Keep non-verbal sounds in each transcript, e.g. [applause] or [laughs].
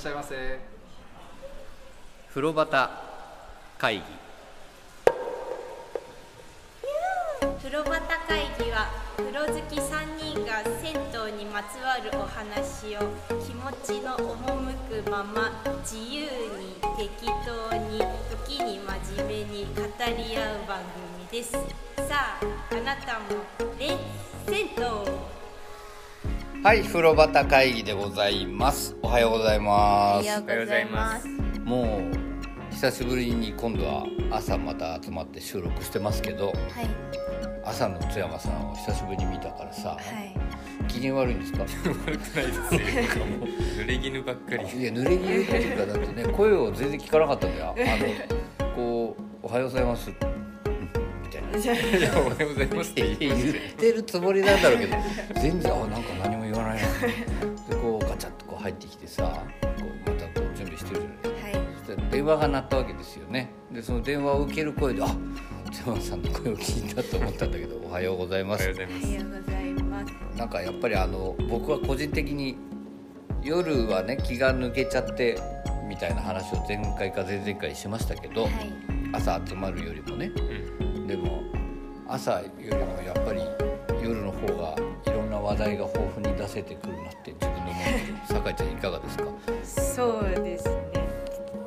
しゃいませ。風呂端会議。風呂端会議は風呂好き3人が銭湯にまつわるお話を気持ちの赴くまま自由に適当に時に真面目に語り合う番組です。さああなたもレッ銭湯はい風呂端会議でございます。おはようございます。おはようございます。もう久しぶりに今度は朝また集まって収録してますけどはい。朝の津山さんを久しぶりに見たからさ、はい。機嫌悪いんですか？悪くないです。よ濡れ衣ばっかり。いや濡れ衣っていうかだってね声を全然聞かなかったんだよ。あのこう「おはようございます」い。やおはようございますって言いま言しってるつもりなんだろうけど全然あなんか何も言わないなでこうガチャッとこう入ってきてさこうまたこう準備してるじゃないはいそしたら電話が鳴ったわけですよねでその電話を受ける声であゼマさんの声を聞いたと思ったんだけど「おはようございますおはようございますおはようございます」なんかやっぱりあの僕は個人的に夜はね気が抜けちゃってみたいな話を前回か前々回しましたけど、はい朝集まるよりもねうんでも朝よりもやっぱり夜の方がいろんな話題が豊富に出せてくるなって自分で思う。んですけど酒井ちゃんいかがですか？そうですね。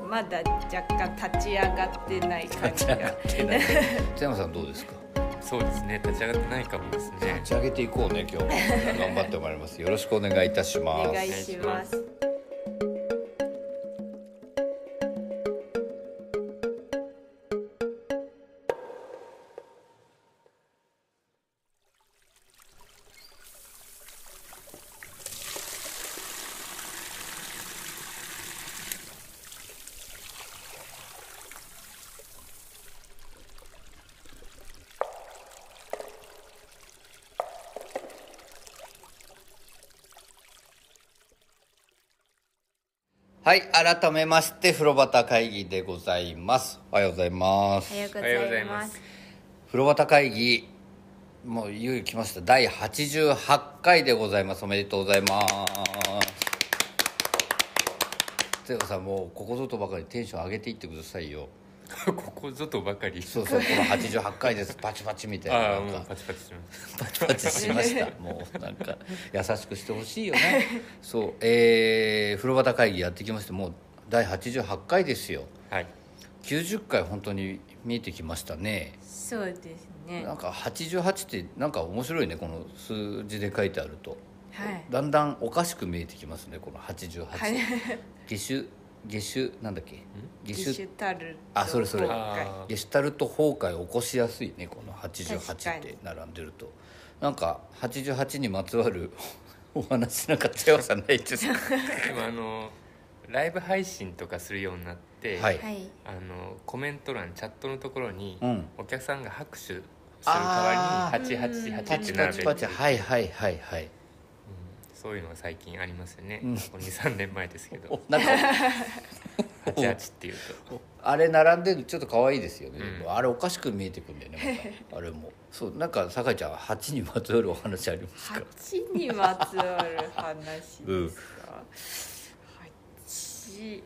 まだ若干立ち上がってない感じが。津山さんどうですか？そうですね。立ち上がってないかもですね。立ち上げていこうね今日。も頑張ってまいります。よろしくお願いいたします。お願いしますはい改めまして風呂端会議でございます。おはようございます。おはようございます。す風呂端会議もういよいよ来ました。第88回でございます。おめでとうございます。つやさんもうここぞとばかりテンション上げていってくださいよ [laughs] ここぞとばかり。そうそうこの88回です。パチパチみたいな。ああなんか。もうパチパチします。[laughs] パチパチしました。もうなんか優しくしてほしいよね。[laughs] そうえー、風呂端会議やってきましてもう第88回ですよ。はい。90回本当に見えてきましたね。そうですね。なんか88ってなんか面白いねこの数字で書いてあると。はい。だんだんおかしく見えてきますねこの88、はい。ゲシュゲシュなんだっけ？ゲシュゲシュタルトあそれそれ。崩壊あゲシュタルト崩壊を起こしやすいねこの88って並んでると。なんか88にまつわる [laughs] お話なんか強さないです。か [laughs] ーでもあのライブ配信とかするようになって、はい。はい。あのコメント欄チャットのところに、うん。お客さんが拍手する代わりに888パってチパチパチ並べてはいはいはいはいそういうのが最近ありますよね、うん。ここ23年前ですけど。[laughs] なんか [laughs] 88っていうと。あれ並んでるちょっと可愛いですよね、うん。あれおかしく見えてくんだよね。[laughs] またあれも。そうなんか酒井ちゃん8にまつわるお話ありますか？八にまつわる話ですか。八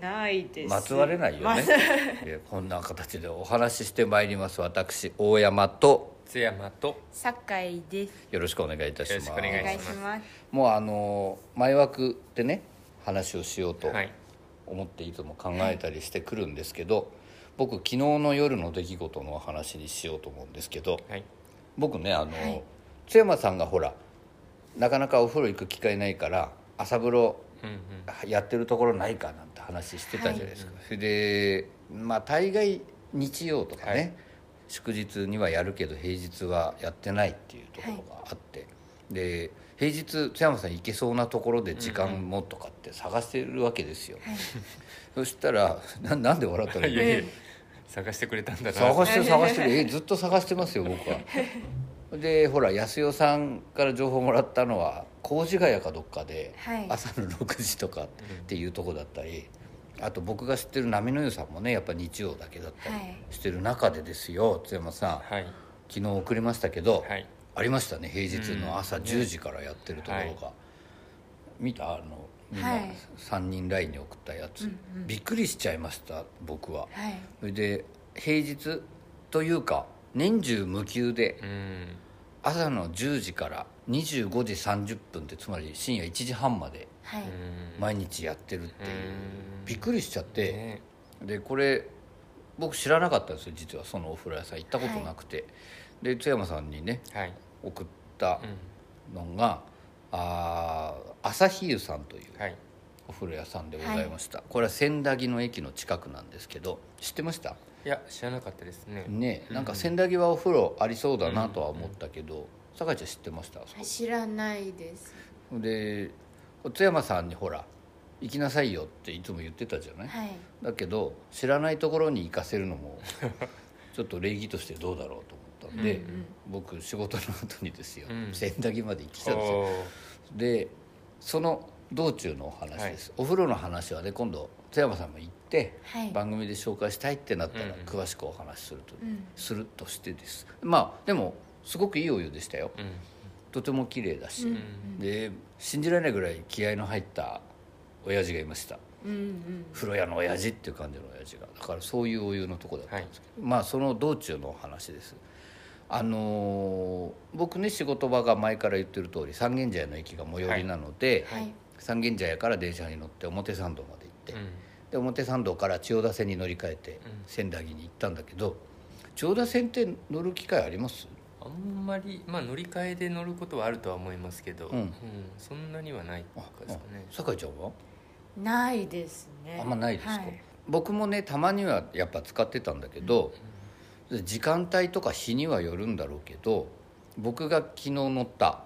ないです。まつわれないよね。こんな形でお話ししてまいります。私大山と津山と酒井です。よろしくお願いいたします。よろしくお願いします。もうあの前枠でね話をしようとはい。思っていつも考えたりしてくるんですけど、僕昨日の夜の出来事のお話にしようと思うんですけどはい。僕ねあの、はい。津山さんがほらなかなかお風呂行く機会ないから朝風呂やってるところないかなんて話してたじゃないですか、それでまあ大概日曜とかね、はい祝日にはやるけど平日はやってないっていうところがあって、で平日津山さん行けそうなところで時間もとかって探してるわけですよ、[laughs] そしたらななんで笑ったの？いやいや探してくれたんだな。探してる探してる。えずっと探してますよ僕は。[laughs] でほら安代さんから情報もらったのは麹ヶ谷かどっかではい。朝の6時とかっていうとこだったり、あと僕が知ってる波の湯さんもねやっぱ日曜だけだったりはい。してる中でですよ津山さん。はい。昨日送りましたけど、はい。ありましたね平日の朝うん。10時からやってるところが、は見た？あのみんなはい。3人 LINE に送ったやつ、びっくりしちゃいました僕は。はい。それで平日というか年中無休でうん。朝の10時から25時30分ってつまり深夜1時半まではい毎日やってるっていう。うん。びっくりしちゃって。ね。でこれ僕知らなかったんですよ実はそのお風呂屋さん行ったことなくて、で津山さんにねはい。送ったうん。のが、あー朝日湯さんというはい。お風呂屋さんでございました、これは千駄木の駅の近くなんですけど知ってました？いや知らなかったですね。ねなんかうん千駄木はお風呂ありそうだなとは思ったけど、酒井ちゃん知ってました？知らないです。で津山さんにほら行きなさいよっていつも言ってたじゃない、はい。だけど知らないところに行かせるのも [laughs] ちょっと礼儀としてどうだろうと思ったんで、うんうん。僕仕事の後にですよ、うん。千駄木まで行ってきたんですよ。でその道中のお話です、お風呂の話はね今度津山さんも行って、はい。番組で紹介したいってなったらうん。詳しくお話しすると、うん。するとしてです。まあでもすごくいいお湯でしたよ。うんとても綺麗だし、うん。で信じられないぐらい気合の入った親父がいました。うんうん。風呂屋の親父っていう感じの親父が。だからそういうお湯のとこだったんですけど、まあその道中のお話です。あのー僕ね仕事場が前から言ってる通り三軒茶屋の駅が最寄りなので、はい。三軒茶屋から電車に乗って表参道まで行って、うん。で表参道から千代田線に乗り換えて千駄木に行ったんだけど千代田線って乗る機会あります？あんまりまあ乗り換えで乗ることはあるとは思いますけど、うん。そんなにはないですかね。あ酒井ちゃんは？ないですね。あんまないですか、はい。僕もねたまにはやっぱ使ってたんだけど、時間帯とか日にはよるんだろうけど僕が昨日乗った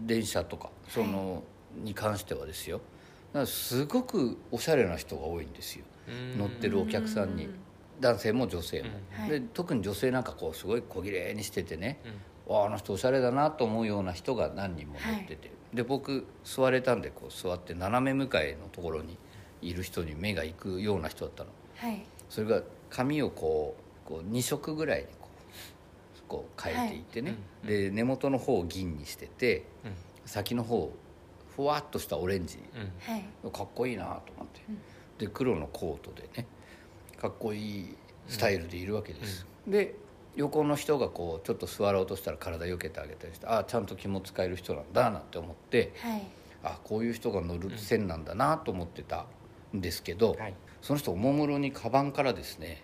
電車とかその、に関してはですよ。すごくおしゃれな人が多いんですよ。うん。乗ってるお客さんに。うん男性も女性も、うん。はい。で特に女性なんかこうすごい小綺麗にしててね、うん。わああの人おしゃれだなと思うような人が何人も乗ってて、で僕座れたんでこう座って斜め向かいのところにいる人に目が行くような人だったの。はい。それが髪をこうこう2色ぐらいにこうこう変えていってね、で根元の方を銀にしててうん。先の方ふわっとしたオレンジ。かっこいいなと思って、で黒のコートでねかっこいいスタイルでいるわけです、で横の人がこうちょっと座ろうとしたら体避けてあげたりしてああちゃんと気も使える人なんだなって思ってはい。あこういう人が乗る線なんだなと思ってたんですけど、はい。その人おもむろにカバンからですね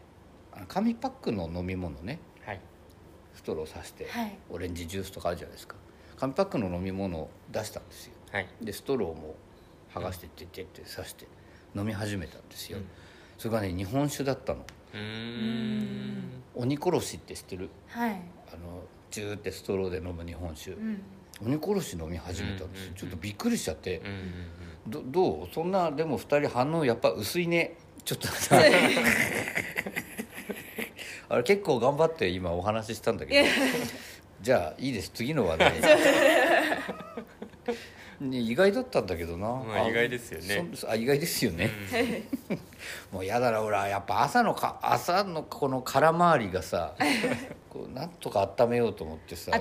紙パックの飲み物ねはい。ストローさして、はい。オレンジジュースとかあるじゃないですか。紙パックの飲み物を出したんですよ。はい。でストローも剥がしてってってって刺して飲み始めたんですよ、うんそれがね日本酒だったの。鬼殺しって知ってる？はい。あのジューってストローで飲む日本酒、うん。鬼殺し飲み始めたんですよ、うんうんうん。ちょっとびっくりしちゃって。うん、うんどどう？そんなでも2人反応やっぱ薄いね。ちょっとさ [laughs] あれ結構頑張って今お話ししたんだけど。じゃあいいです。次の話題ね意外だったんだけどな、まあ意外ですよね。そあ意外ですよね、[laughs] もうやだなほらやっぱ朝のか朝のこの空回りがさ [laughs] こうなんとか温めようと思ってさ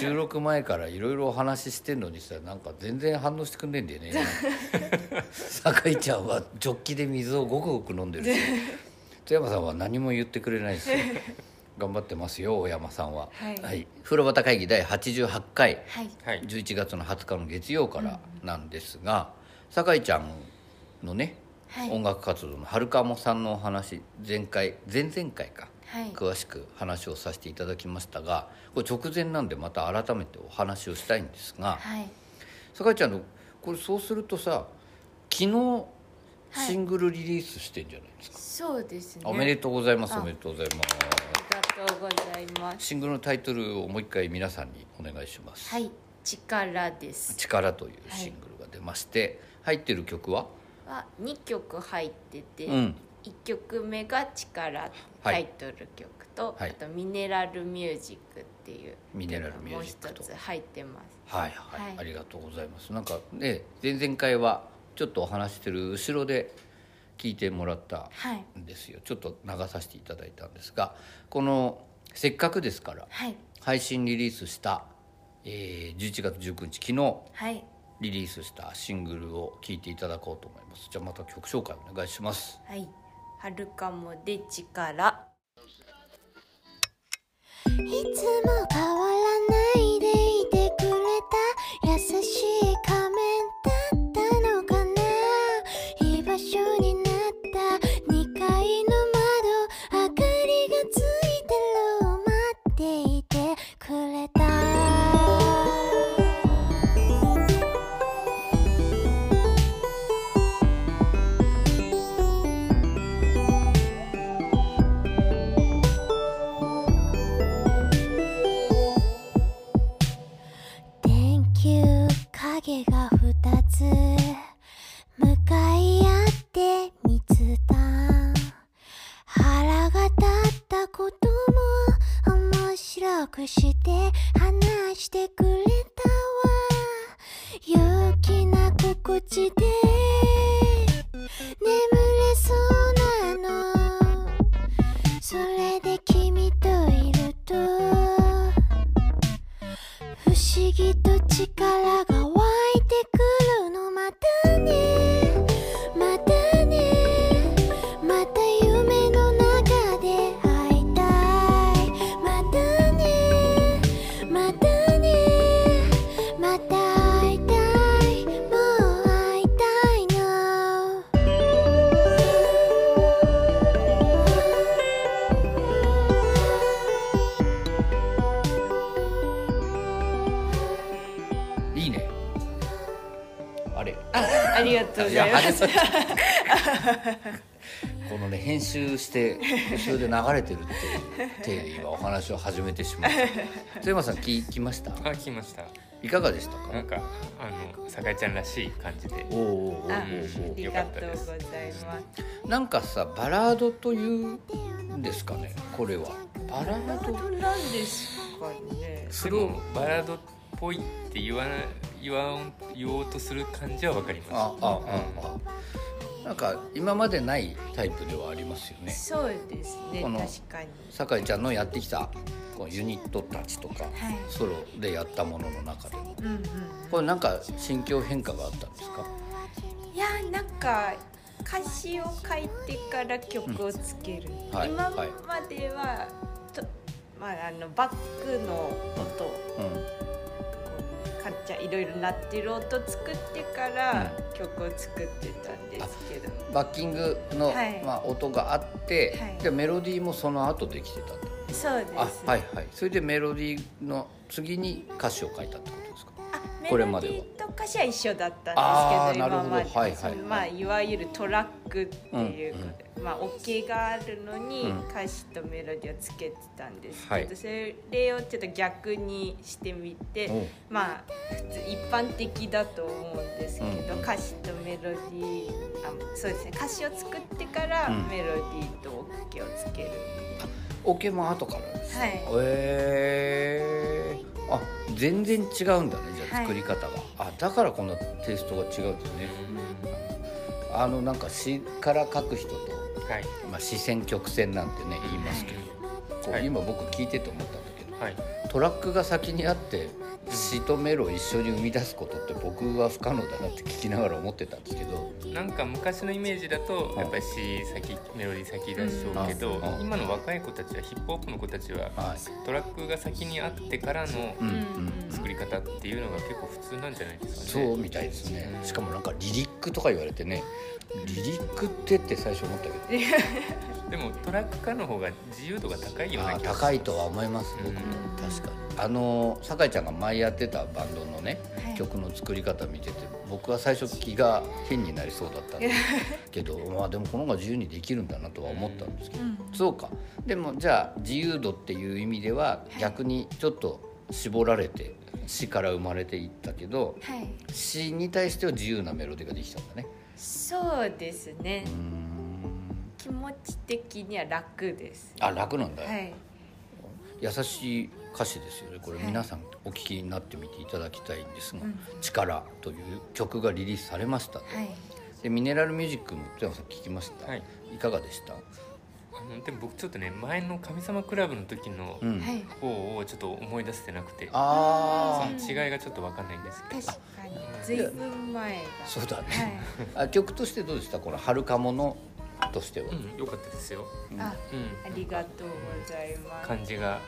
収録前からいろいろお話ししてんのにさなんか全然反応してくんねえんだよね。[laughs] 酒井ちゃんはジョッキで水をごくごく飲んでるし。富山さんは何も言ってくれないですよ頑張ってますよ大山さんは。はい。風呂旗会議第88回。はい。はい。11月の20日の月曜からなんですが、酒井ちゃんのね、はい。音楽活動の春鴨さんのお話前回前々回か、はい。詳しく話をさせていただきましたがこれ直前なんでまた改めてお話をしたいんですが、はい。酒井ちゃんのこれそうするとさ昨日シングルリリースしてんじゃないですか、そうですね。おめでとうございますあ。おめでとうございますとうございます。シングルのタイトルをもう一回皆さんにお願いします。はい。力です。力というシングルが出まして、入ってる曲は？は2曲入ってて、うん。1曲目が「力」タイトル曲と、はい。あと「ミネラルミュージック」っていうミネラルミュージックと。もう一つ入ってます。はいはい、はい。ありがとうございます。なんかね前々回はちょっとお話ししてる後ろで聞いてもらったはい。んですよ。ちょっと流させていただいたんですがこのせっかくですからはい。配信リリースした、えー11月19日昨日はい。リリースしたシングルを聴いていただこうと思います。じゃあまた曲紹介お願いします。はい「はるかもで力いつも変わらないでいてくれたあれ [laughs] このね編集して後ろで流れてるっていう体で今お話を始めてしまった。津山さん聞きました？あ聞きました。いかがでしたか？なんかあの酒井ちゃんらしい感じで。おーおーおおーありがとうございます。なんかさバラードというんですかねこれは。バラードなんですかね。でもバラードっぽいって言わな言わん言おうとする感じはわかります。ああああなんか今までないタイプではありますよね。そうですねこの確かに。酒井ちゃんのやってきたこのユニットたちとか、はい。ソロでやったものの中でも。うんうんこれなんか心境変化があったんですか？いやなんか歌詞を書いてから曲をつける、うん。はい今までは、とまあ、あのバックの音、うんかっちゃんいろいろ鳴ってる音作ってから曲を作ってたんですけど、バッキングの、はい。まあ、音があって、はい。でメロディーもその後できてたそうです。あはいはい。それでメロディーの次に歌詞を書いたってことこれまでは。と歌詞は一緒だったんですけど今まで、はいはいまあ、いわゆるトラックっていうか、うんまあ、オケがあるのにうん歌詞とメロディーをつけてたんですけど、はい。それをちょっと逆にしてみておうまあ普通一般的だと思うんですけど、うん歌詞とメロディーあそうですね。歌詞を作ってからうん。メロディーとオケをつける、オケも後からですはい。へえあ全然違うんだねじゃあはい。作り方が、あだからこのテイストが違うんですねあのなんか詩から書く人と、はい。まあ、視線曲線なんてね言いますけど、こうはい今僕聞いてて思ったんだけどはい。トラックが先にあって詩とメロを一緒に生み出すことって僕は不可能だなって聞きながら思ってたんですけど。なんか昔のイメージだとやっぱり C 先メロディー先だしょうけどうん今の若い子たちはヒップホップの子たちははい。トラックが先にあってからの作り方っていうのが結構普通なんじゃないですかそねうみたいですね。しかもなんかリリックとか言われてねリリックってって最初思ったけど。でもトラック化の方が自由度が高いようなあ気が高いとは思います僕も。うん。確かにあの酒井ちゃんが前やってたバンドのね、はい。曲の作り方見てて僕は最初気が変になりそうだったんですけど [laughs] まあでもこの方が自由にできるんだなとは思ったんですけど、うん。そうか。でもじゃあ自由度っていう意味では逆にちょっと絞られて詩から生まれていったけどはい。詩に対しては自由なメロディーができたんだね。そうですね。気持ち的には楽です。あ楽なんだ、はい。優しい歌詞ですよね。これはい。皆さんお聞きになってみていただきたいんですがうん「力」という曲がリリースされましたと。はい。でミネラルミュージックも富山さん聞きました、はい。いかがでした？あのでも僕ちょっとね前の神様クラブの時のうん。はい。方をちょっと思い出せてなくて、あその違いがちょっと分かんないんですけど。確かに。ずいぶん前そうだはね、い。あ曲としてどうでした？この「春かもの」としては、うん良かったですよ、あうん、ありがとうございます。感じが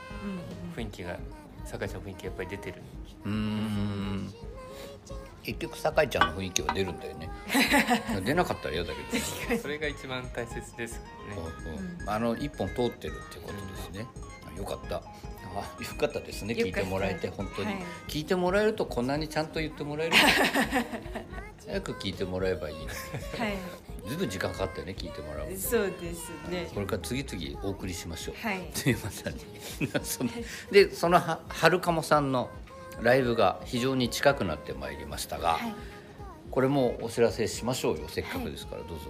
うん雰囲気が酒井さんの雰囲気がやっぱり出てる。うーん。結局酒井ちゃんの雰囲気は出るんだよね。[laughs] 出なかったら嫌だけど。それが一番大切ですね。うんう。ん。あの一本通ってるっていうことですね、あよかった。あよかったですね聞いてもらえて本当に、はい。聞いてもらえるとこんなにちゃんと言ってもらえる [laughs] 早く聞いてもらえばいいはい。ずいぶん時間かかったよね聞いてもらうそうですね。これから次々お送りしましょう、はい。すいません。そ [laughs] のでそのは春鴨さんのライブが非常に近くなってまいりましたが、はい。これもお知らせしましょうよ。せっかくですから、どうぞ、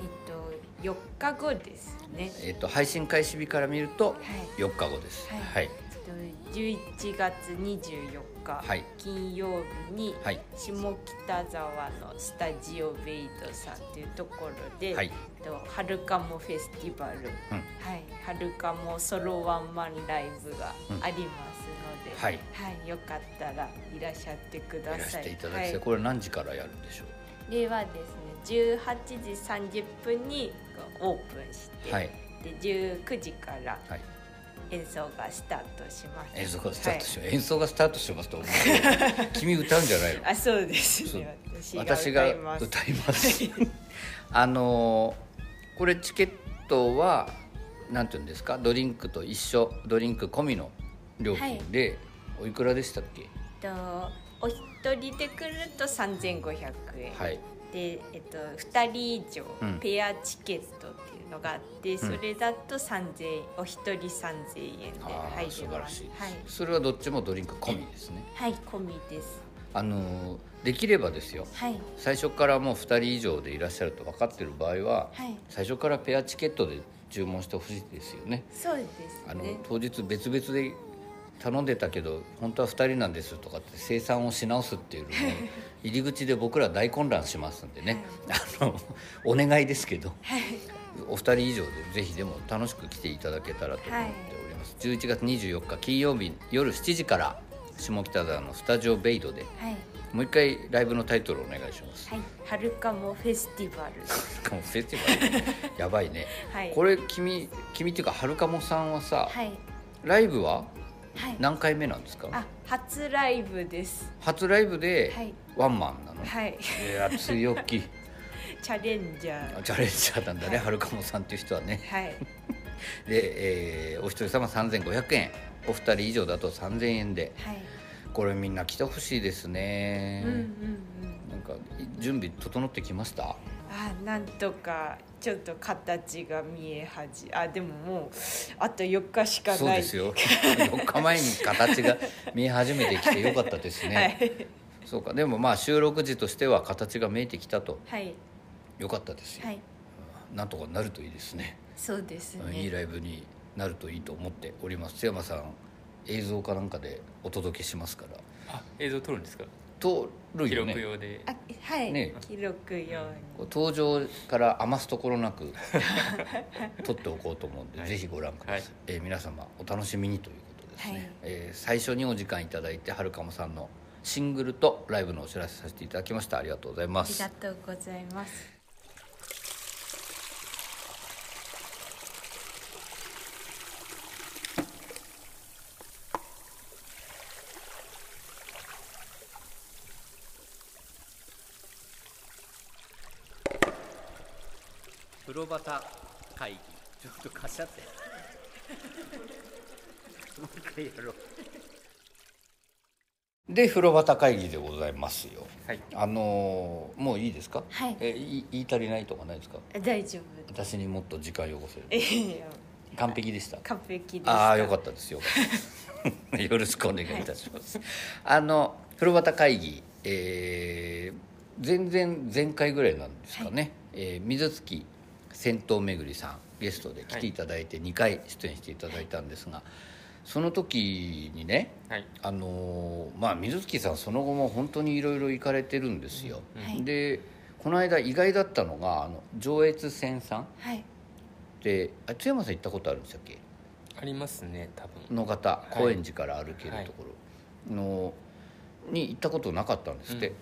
えっと4日後ですね。えっと配信開始日から見るとはい。4日後です。はい。はい。えっと11月24日、はい。金曜日にはい。下北沢のスタジオベイドさんというところで、はい。えっと春かもフェスティバル、うん。はい、春かもソロワンマンライブがありますので、はい。はい、よかったらいらっしゃってください。いただきたい、はい。これ何時からやるんでしょではですね18時30分にオープンして、うはい。で19時からはい。演奏がスタートします。演奏がスタートしはい。ます、演奏がスタートしますと思う [laughs] 君歌うんじゃないの？あそうですね。私が歌います。[laughs] あのーこれチケットはなんていうんですか？ドリンクと一緒ドリンク込みの料金で、おいくらでしたっけ？とお一人で来ると3500円、はいで、えっと、2人以上うん。ペアチケットっていうのがあって、それだと3000円お一人3000円で入れ素晴らしいます。はい、それはどっちもドリンク込みですね。はい、込みです。あのーできればですよ。はい。最初からもう2人以上でいらっしゃると分かってる場合は、はい。最初からペアチケットで注文してほしいですよね。そうですあのね当日別々で頼んでたけど本当は2人なんですとかって生産をし直すっていうのも入り口で僕ら大混乱しますんでね、あのお願いですけど、お二人以上でぜひでも楽しく来ていただけたらと思っております、11月24日金曜日夜7時から下北沢のスタジオベイドではい。もう一回ライブのタイトルお願いします、はい。春かもフェスティバル。しかもフェスティバル？[laughs] やばいね、はい。これ君君っていうかはるかもさんはさ、はい。ライブは？はい何回目なんですか？あ初ライブです。初ライブではい。ワンマンなの、はい。いや強気。[laughs] チャレンジャー。チャレンジャーなんだね、はるかもさんっていう人はね。はい。[laughs] で、えーお一人様3500円。お二人以上だと3000円で。はい。これみんな来てほしいですね、うんうんうん。なんか準備整ってきました？あなんとかちょっと形が見え始あでももうあと4日しかない。そうですよ。[laughs] 4日前に形が見え始めてきてよかったですね、はい。そうか。でもまあ収録時としては形が見えてきたと。はい。よかったですよ、はい。なんとかなるといいですね。そうですね。いいライブになるといいと思っております。津山さん映像かなんかでお届けしますから。あ映像撮るんですか？撮る記よね。録用で。あはい、ね。記録用に。こう登場から余すところなく [laughs] 撮っておこうと思うんで、はい。ぜひご覧ください、はい。えー皆様お楽しみにということですね、はい。えー最初にお時間いただいてはるかもさんのシングルとライブのお知らせさせていただきました。ありがとうございまありすがとうございます端会議。ちょっとかしゃって。もう一回やろう。で風呂端会議でございますよ。はい。あのーもういいですか、はい。え言い言い足りないとかないですか？あ大丈夫私にもっと時間汚せる。えいや完璧でした？完璧です。ああよかったですよ [laughs] よろしくお願いいたします、あの風呂端会議えー、前々前回ぐらいなんですかね、えー水月銭湯巡りさんゲストで来ていただいて2回出演していただいたんですが、その時にねはい。あのーまあ水月さんその後も本当にいろいろ行かれてるんですよ、はい。でこの間意外だったのがあの上越線さん？はい。であ津山さん行ったことあるんでしたっけ？ありますね多分。野方い。高円寺から歩けるところ。の、に行ったことなかったんですって、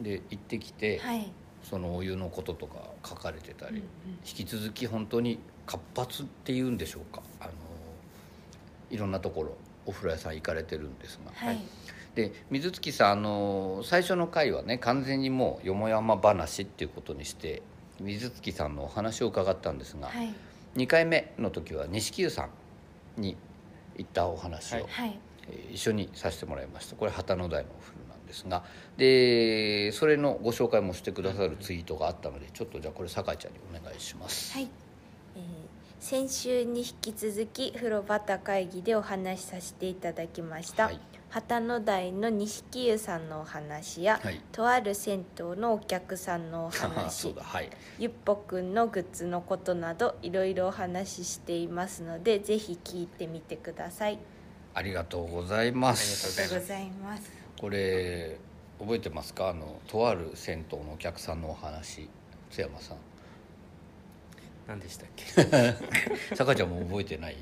で行ってきて、はいそのお湯のこととか書かれてたり、うんうん。引き続き本当に活発っていうんでしょうか。あのいろんなところお風呂屋さん行かれてるんですが、はい。で水月さんあの最初の回はね完全にもうよもやま話っていうことにして水月さんのお話を伺ったんですが、はい。2回目の時は錦湯さんに行ったお話を、はい。一緒にさせてもらいました。これ旗の台のお風呂ですがでそれのご紹介もしてくださるツイートがあったのでちょっとじゃあこれ酒井ちゃんにお願いします。はい、えー先週に引き続き風呂旗会議でお話しさせていただきました、はい。旗の台の錦湯さんのお話や、はい。とある銭湯のお客さんのお [laughs] そ話うだはい。ゆっぽくんのグッズのことなどいろいろお話ししていますのでぜひ聞いてみてください。ありがとうございます。ありがとうございますこれ覚えてますか？あのとある銭湯のお客さんのお話。津山さん。何でしたっけ？[laughs] 酒井ちゃんも覚えてない？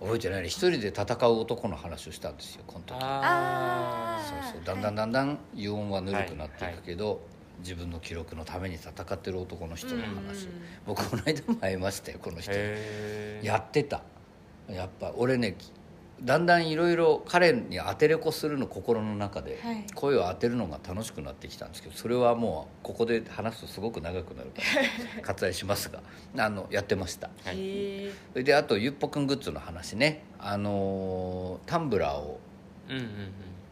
覚えてないね。一人で戦う男の話をしたんですよこの時。あそうそう。だんだんだんだん油温はぬるくなっていくけど、自分の記録のために戦ってる男の人の話、僕この間も会いましたよこの人。やってた。やっぱ俺ねだんだんいろいろ彼に当てれこするの心の中ではい。声を当てるのが楽しくなってきたんですけどそれはもうここで話すとすごく長くなるから [laughs] 割愛しますがあのやってました。はい。であとゆっぽくんグッズの話ね。あのータンブラーをうんうんうん。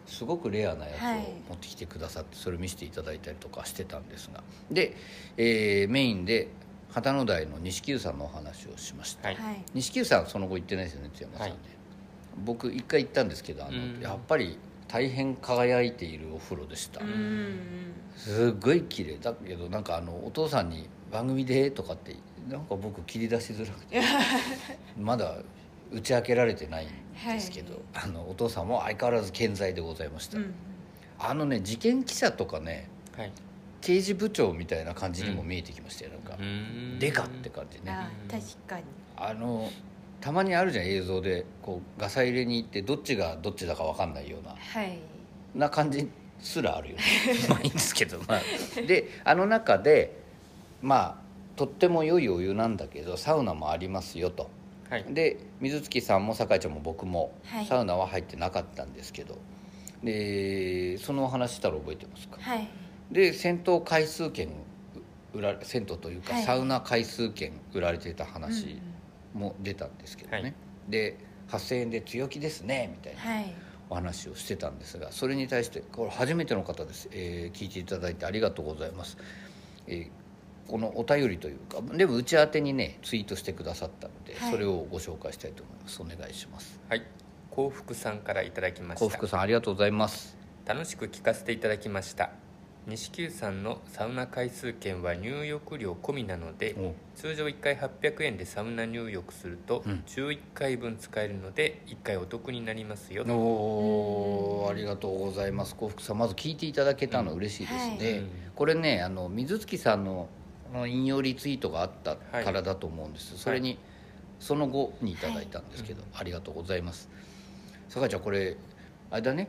すごくレアなやつをはい。持ってきてくださってそれを見せていただいたりとかしてたんですが。で、えーメインで旗の台の錦湯さんのお話をしました、はい。はい。錦湯さんその後行ってないですよね津山さんね、はい僕一回行ったんですけどあの、うん。やっぱり大変輝いているお風呂でした、うんすっごい綺麗。だけどなんかあのお父さんに「番組で」とかってなんか僕切り出しづらくて [laughs] まだ打ち明けられてないんですけど、あのお父さんも相変わらず健在でございました、うん。あのね事件記者とかねはい。刑事部長みたいな感じにも見えてきましたよ、なんか。うーん。デカって感じね。あ確かに。あのたまにあるじゃん映像でこうガサ入れに行ってどっちがどっちだか分かんないような。はい。な感じすらあるよね。[laughs] まあいいんですけどまあ。であの中でまあとっても良いお湯なんだけどサウナもありますよと。はい。で水月さんも酒井ちゃんも僕もはい。サウナは入ってなかったんですけど、でそのお話したら覚えてますか？はい。で銭湯回数券売られ銭湯というか、はい。サウナ回数券売られてた話も出たんですけどね、はい。で8000円で強気ですねみたいなはい。お話をしてたんですがそれに対してこれ初めての方です、えー聞いていただいてありがとうございます、えーこのお便りというかでもうち宛てにねツイートしてくださったので、はい。それをご紹介したいと思います。お願いします。はい。幸福さんからいただきました。幸福さんありがとうございます。楽しく聞かせていただきました西九さんのサウナ回数券は入浴料込みなのでお通常1回800円でサウナ入浴するとうん。11回分使えるので1回お得になりますよと。おーありがとうございます。幸福さんまず聞いていただけたの嬉しいですね、うんこれねあの水月さんの引用リツイートがあったからだと思うんです、それにその後にいただいたんですけど、ありがとうございます。酒井ちゃんこれあれだね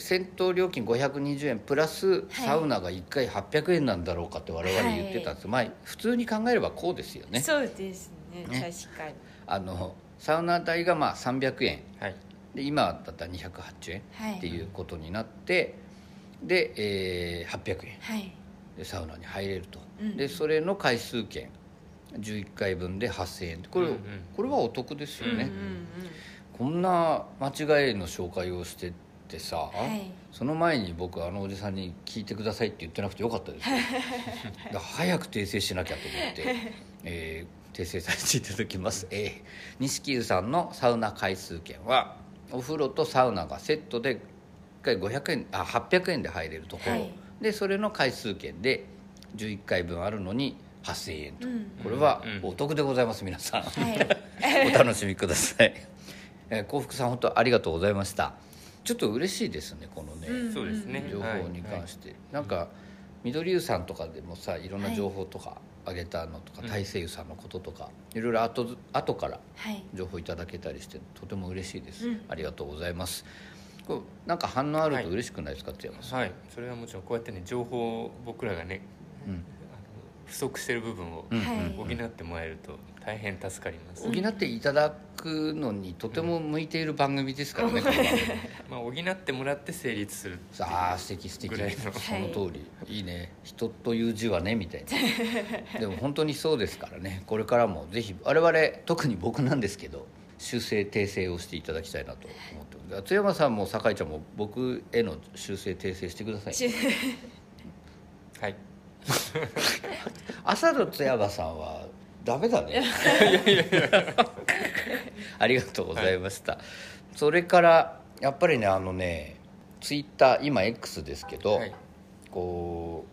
せ銭湯料金520円プラスサウナが1回800円なんだろうかって我々言ってたんです、まあ普通に考えればこうですよね。そうですね。ね。確かに。あのサウナ代がまあ300円。はい。で今だったら208円はい。っていうことになって、で、えー800円。はい。でサウナに入れると、うん。でそれの回数券。11回分で8000円。これ,、うんうんこれはお得ですよね、うん。こんな間違いの紹介をしてってさ、はい。その前に僕あのおじさんに聞いてくださいって言ってなくてよかったですよ。[laughs] だから早く訂正しなきゃと思って、[laughs] えー訂正させていただきます、えー錦湯さんのサウナ回数券はお風呂とサウナがセットで1回500円あ800円で入れるところ、はい。でそれの回数券で11回分あるのに8000円と、うん。これはうん。お得でございます皆さん、はい。[laughs] お楽しみください、えー幸福さん本当ありがとうございましたちょっと嬉しいですねこのね、うんそうですね。情報に関して、なんか緑湯さんとかでもさいろんな情報とかあげたのとか、うん。大西湯さんのこととかいろいろ後ず後からはい。情報いただけたりしてとても嬉しいです、うん。ありがとうございます。こうなんか反応あると嬉しくないですか津山さん、はい。それはもちろんこうやってね情報を僕らがねうん不足してる部分を補ってもらえると大変助かります、補っていただくのにとても向いている番組ですからね、[laughs] まあ、補ってもらって成立するさあ素敵素敵。その通り、い、いね。人という字はねみたいな。でも本当にそうですからね。これからもぜひ我々特に僕なんですけど修正訂正をしていただきたいなと思ってます津山さんも酒井ちゃんも僕への修正訂正してくださいちはい朝の津山さんはダメだね。ありがとうございました、それからやっぱりねあのねツイッター今 X ですけど、はい。こ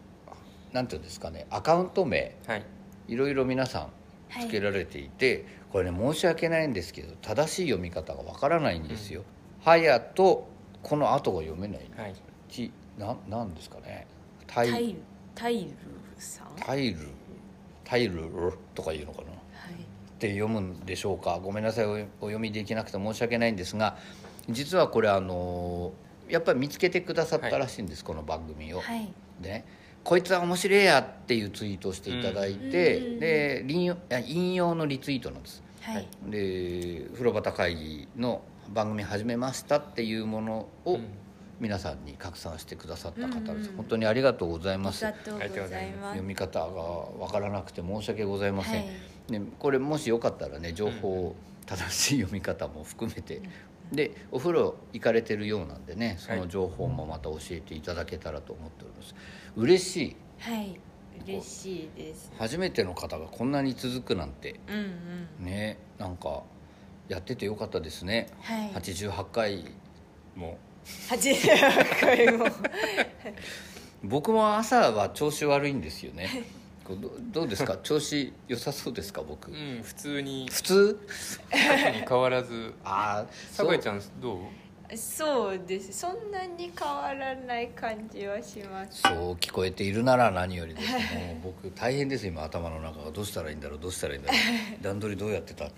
うなんていうんですかねアカウント名はい。いろいろ皆さんはい。つけられていて、これね申し訳ないんですけど正しい読み方がわからないんですよ。はやとこの後が読めない。はい。ちなんなんですかね。タイタイルタイルさん？はタイル？タイルとかいうのかな？い。って読むんでしょうか？ごめんなさい。おお読みできなくて申し訳ないんですが実はこれあのやっぱり見つけてくださったらしいんです、この番組を。はい。でねこいつは面白いやっていうツイートをしていただいて、うんで引用のリツイートなんです。はい。で風呂端会議の番組始めましたっていうものをうん皆さんに拡散してくださった方です、うん。本当にありがとうございありますがとうございます。読み方がわからなくて申し訳ございません、はい。でこれもしよかったらね情報正しい読み方も含めて、でお風呂行かれてるようなんでねその情報もまた教えていただけたらと思っております。嬉しい。はい。嬉しいです。初めての方がこんなに続くなんて。うんうん。ねなんかやっててよかったですね、はい。88回も初めて回も。僕も朝は調子悪いんですよね。どどうですか？[laughs] 調子良さそうですか？僕、うん普通に。普通？特に変わらず。[laughs] ああ酒井ちゃんどう？そうです。そんなに変わらない感じはします。そう聞こえているなら何よりですもう [laughs] 僕大変です。今頭の中がどうしたらいいんだろう？どうしたらいいんだろう？段取りどうやってた？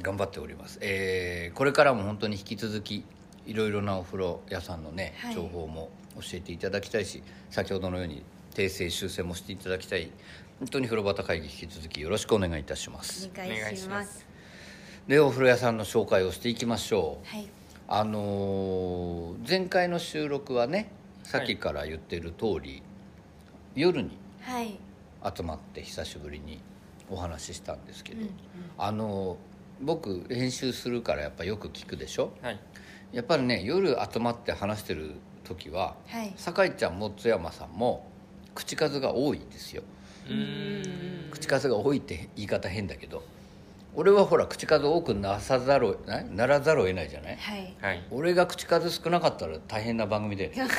頑張っております、えーこれからも本当に引き続きいろいろなお風呂屋さんのね、はい。情報も教えていただきたいし先ほどのように訂正修正もしていただきたい。本当に風呂端会議引き続きよろしくお願いいたします。お願いします。でお風呂屋さんの紹介をしていきましょう。はい。あのー前回の収録はねさっきから言ってる通り、夜にはい。集まって久しぶりにお話ししたんですけど、うんあのー僕練習するからやっぱよく聞くでしょ？はいやっぱりね夜集まって話してる時ははい。酒井ちゃんも津山さんも口数が多いんですよ。口数が多いって言い方変だけど俺はほら口数多くなさざるなならざるを得ないじゃない？はい。はい。俺が口数少なかったら大変な番組で。[laughs] なんだ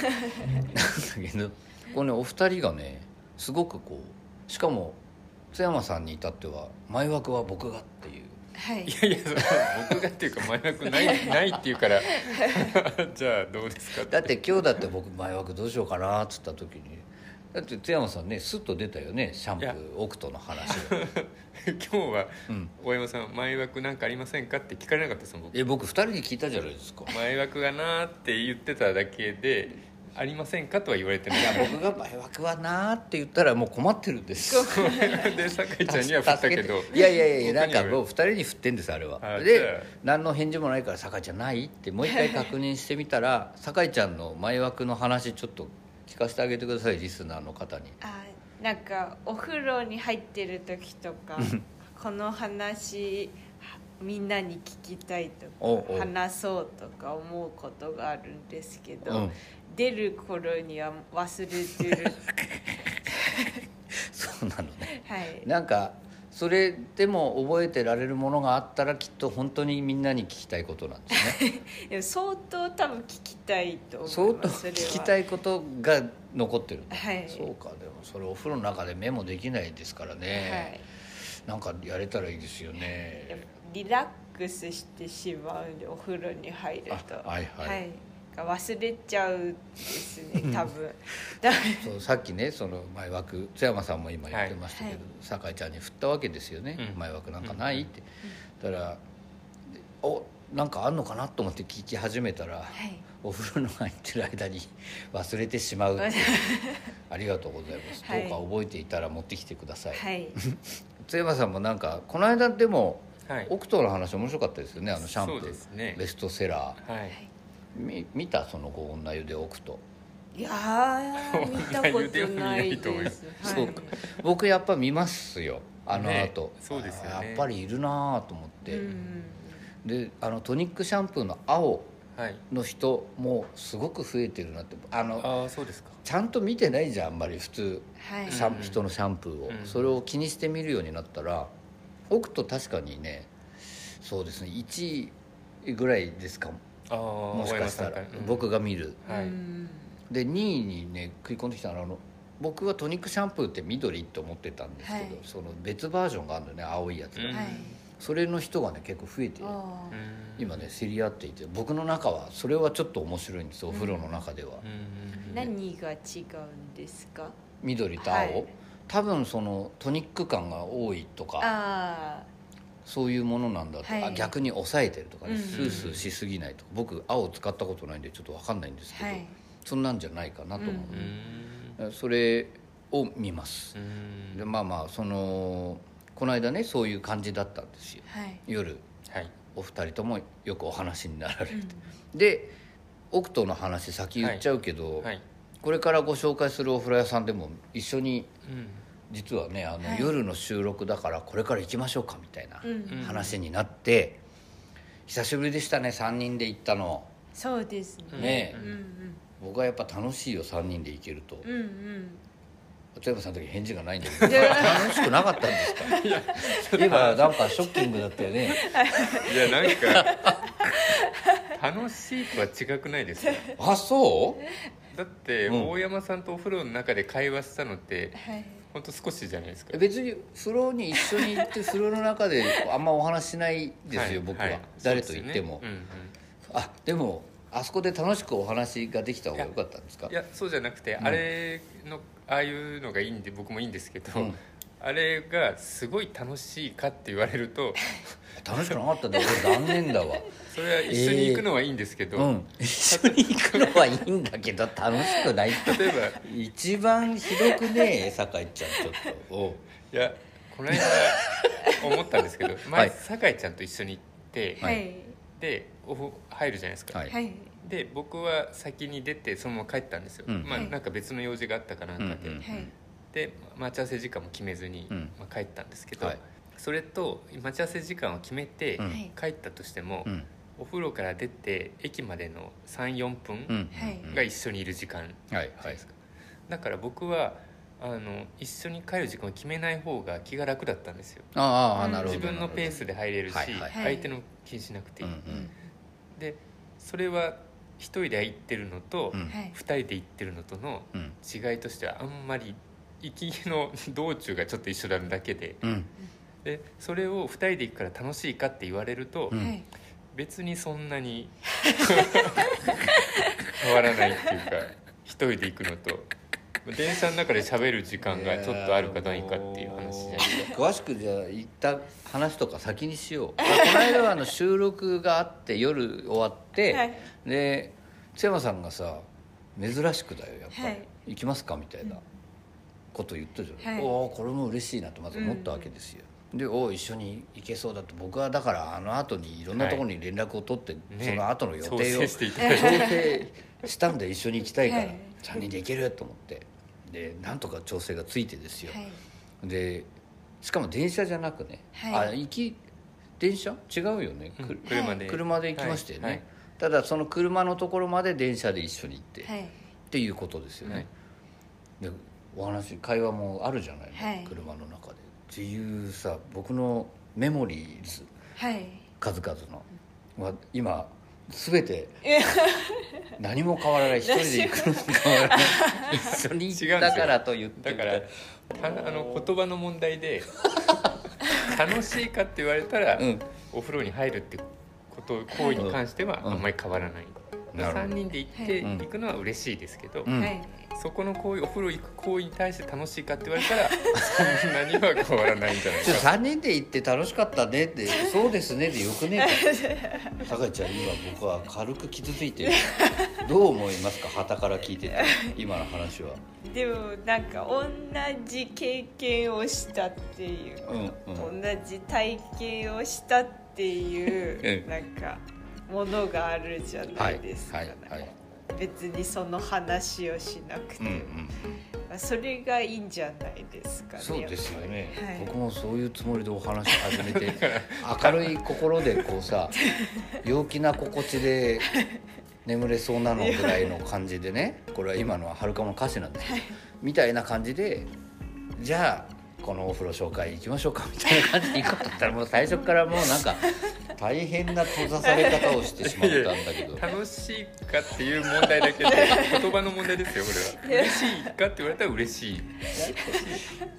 けどこのねお二人がねすごくこうしかも津山さんに至っては前枠は僕がっていうはい。いやいや僕がっていうか前枠ないないっていうから。[laughs] じゃあどうですかだって今日だって僕前枠どうしようかなっつった時に。だって津山さんねスッと出たよねシャンプーオクトの話が [laughs] 今日はうん。大山さん前枠なんかありませんかって聞かれなかったですもん。僕え僕二人に聞いたじゃないですか。前枠がなーって言ってただけでありませんかとは言われてない。いや僕が前枠はなーって言ったらもう困ってるんです。[laughs] で酒井ちゃんには振ったけど。いやいやいやなんかもう2人に振ってんですあれは。であ。何の返事もないから「酒井ちゃんない?」ってもう一回確認してみたら酒井ちゃんの前枠の話ちょっと聞かせてあげてくださいリスナーの方に。あなんかお風呂に入ってる時とかこの話はみんなに聞きたいとかおうおう。話そうとか思うことがあるんですけど、うん出る頃には忘れてる。[laughs] そうなのね。はい。なんかそれでも覚えてられるものがあったらきっと本当にみんなに聞きたいことなんですね。[laughs] でも相当多分聞きたいと思い相当ますそれは。聞きたいことが残ってる。はい。そうかでもそれお風呂の中でメモできないですからね、なんかやれたらいいですよはい、ねリラックスしてしまうんでお風呂に入ると。あはいはい。はいが忘れちゃうですね多分。だ [laughs] そうさっきねその前枠津山さんも今言ってましたけど、はい。酒井ちゃんに振ったわけですよね、うん。前枠なんかないって、だからおなんかあんのかなと思って聞き始めたら、はい。お風呂の入ってる間に忘れてしまう [laughs] ありがとうございます、はい。どうか覚えていたら持ってきてください、はい。[laughs] 津山さんもなんかこの間でもはい。オクトの話面白かったですよねあのシャンプそうですね。ーベストセラー。はいみ見たその後女湯でオクトいやー見たことないです。はいそうか。僕やっぱ見ますよ。あのね後、そうですよね。あやっぱりいるなと思って、うんであのトニックシャンプーの青はい。の人もすごく増えてるなって。あのああそうですか。ちゃんと見てないじゃんあんまり普通はい。シャンうん人のシャンプーを、うんそれを気にして見るようになったら奥と確かにねそうですね1位ぐらいですかもああもしかしたら、僕が見る。はい。うんで2位にね食い込んできたのはあの僕はトニックシャンプーって緑って思ってたんですけど、はい。その別バージョンがあるのね青いやつが、うん。はい。それの人がね結構増えて今ね競り合っていて僕の中はそれはちょっと面白いんですお風呂の中では、うんー何が違うんですか？緑と青、はい。多分そのトニック感が多いとか。あそういうものなんだと、はい。あ逆に抑えてるとかね、うんスースーしすぎないとか僕青使ったことないんでちょっと分かんないんですけど、あはい。そんなんじゃないかなと思う。ん。う、それを見ます。う、ん。でまあまあそのこの間ねそういう感じだったんですよ。はい。夜。はい。お二人ともよくお話になられて、うん。でオクトの話先言っちゃうけど、はい。これからご紹介するお風呂屋さんでも一緒にうん実はねあの、はい。夜の収録だからこれから行きましょうかみたいなうん。話になって、久しぶりでしたね3人で行ったの。そうですね。ね。うんうん。僕はやっぱ楽しいよ3人で行けると。うんうん。立山さんの時返事がないんだけど楽しくなかったんですか？今なんかショッキングだったよね。いやなんか楽しいとは違くないですか？あそう？だってうん。大山さんとお風呂の中で会話したのってはいほんと少しじゃないですか。別に風呂に一緒に行って風呂の中であんまお話しないですよ、僕は、誰と行っても、あでもあそこで楽しくお話ができた方が良かったんですか？いやそうじゃなくて、んあれのああいうのがいいんで僕もいいんですけど、うんあれがすごい楽しいかって言われると楽しくなかったんだ俺残念だわ。[laughs] それは一緒に行くのはいいんですけど、うん。一緒に行くのはいいんだけど楽しくないって。例えば一番ひどくねえ？酒井ちゃんちょっと。おう。いやこの間思ったんですけど前、[laughs] はい。酒井ちゃんと一緒に行って、はい。でお風入るじゃないですか、はい。はい。で僕は先に出てそのまま帰ったんですよ、うん。まあはい。なんか別の用事があったかなんかで、うんうん。はいで待ち合わせ時間も決めずに、うんまあ、帰ったんですけど、はい。それと待ち合わせ時間を決めて帰ったとしても、うん。お風呂から出て駅までの34うん。分はい。が一緒にいる時間はいじゃないはいですか、だから僕はあの一緒に帰る時間を決めない方が気が楽だったんですよ。ああああなるほど自分のペースで入れるし、はいはい。相手の気にしなくていい、うんうん。でそれは一人で行ってるのと、うん。はい。二人で行ってるのとのうん。違いとしてはあんまり行きの道中がちょっと一緒なだけで。うん。でそれを2人で行くから楽しいかって言われると、うん。はい別にそんなに [laughs] 変わらないっていうか一人で行くのと電車の中で喋る時間がちょっとあるかないかっていう話じゃない。詳しくじゃあ言った話とか先にしよう。この間はあの収録があって夜終わって、はい。で津山さんがさ珍しくだよやっぱり、はい。行きますかみたいなこと言ったじゃん、はい。おおこれも嬉しいなとまず思ったわけですよ、でおお一緒に行けそうだと僕はだからあの後にいろんなところに連絡を取って、ねその後の予調定を整していただい。調整したんで一緒に行きたいから、はい。3人で行けると思って。でなんとか調整がついてですよ、はい。でしかも電車じゃなくね、はい。あ行き電車？違うよね、うん。く車で。車で行きましたよね、はい。はい。ただその車のところまで電車で一緒に行って、はい。っていうことですよね、はいでお話会話もあるじゃないの、はい。車の中で。っていうさ僕のメモリーズ。はい。数々の。は今全て [laughs] 何も変わらない。一人で行くのも変わらない。一緒に行ったからと言ってだからたあの言葉の問題で [laughs] 楽しいかって言われたら、うん。お風呂に入るってこと行為に関してはうん。あんまり変わらない、なるほど。3人で行って、はい。行くのは嬉しいですけど、うん。はいそこの行為お風呂行く行為に対して楽しいかって言われたら [laughs] そんなには変わらないんじゃないか。3人で行って楽しかったねって [laughs] そうですねでよくねえか酒井ちゃん今僕は軽く傷ついてる。どう思いますか？旗から聞いてて今の話は。でもなんか同じ経験をしたっていう、うんうん。同じ体験をしたっていう、う [laughs] んなんかものがあるじゃないですか、はいはいはい別にその話をしなくて。も、うんうん。まあそれがいいんじゃないですかねそうですよね、はい。僕もそういうつもりでお話し始めて [laughs] 明るい心でこうさ陽気な心地で眠れそうなのぐらいの感じでねこれは今のははるかも歌詞なんですけどみたいな感じでじゃあこのお風呂紹介行きましょうかみたいな感じで行こうとったらもう最初からもうなんか大変な閉ざされ方をしてしまったんだけど。[laughs] 楽しいかっていう問題だけで言葉の問題ですよこれは。嬉しいかって言われたら嬉しい。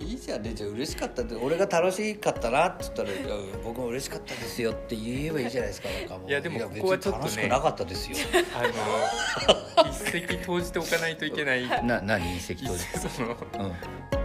いいじゃんねじゃあ嬉しかったって俺が楽しかったなって言ったらいや「僕も嬉しかったですよ」って言えばいいじゃないですかなんいやでもここはちょっとね楽しくなかったですよ。あの一石投じておかないといけない。[laughs] な何一石一投じ石 [laughs] そのうん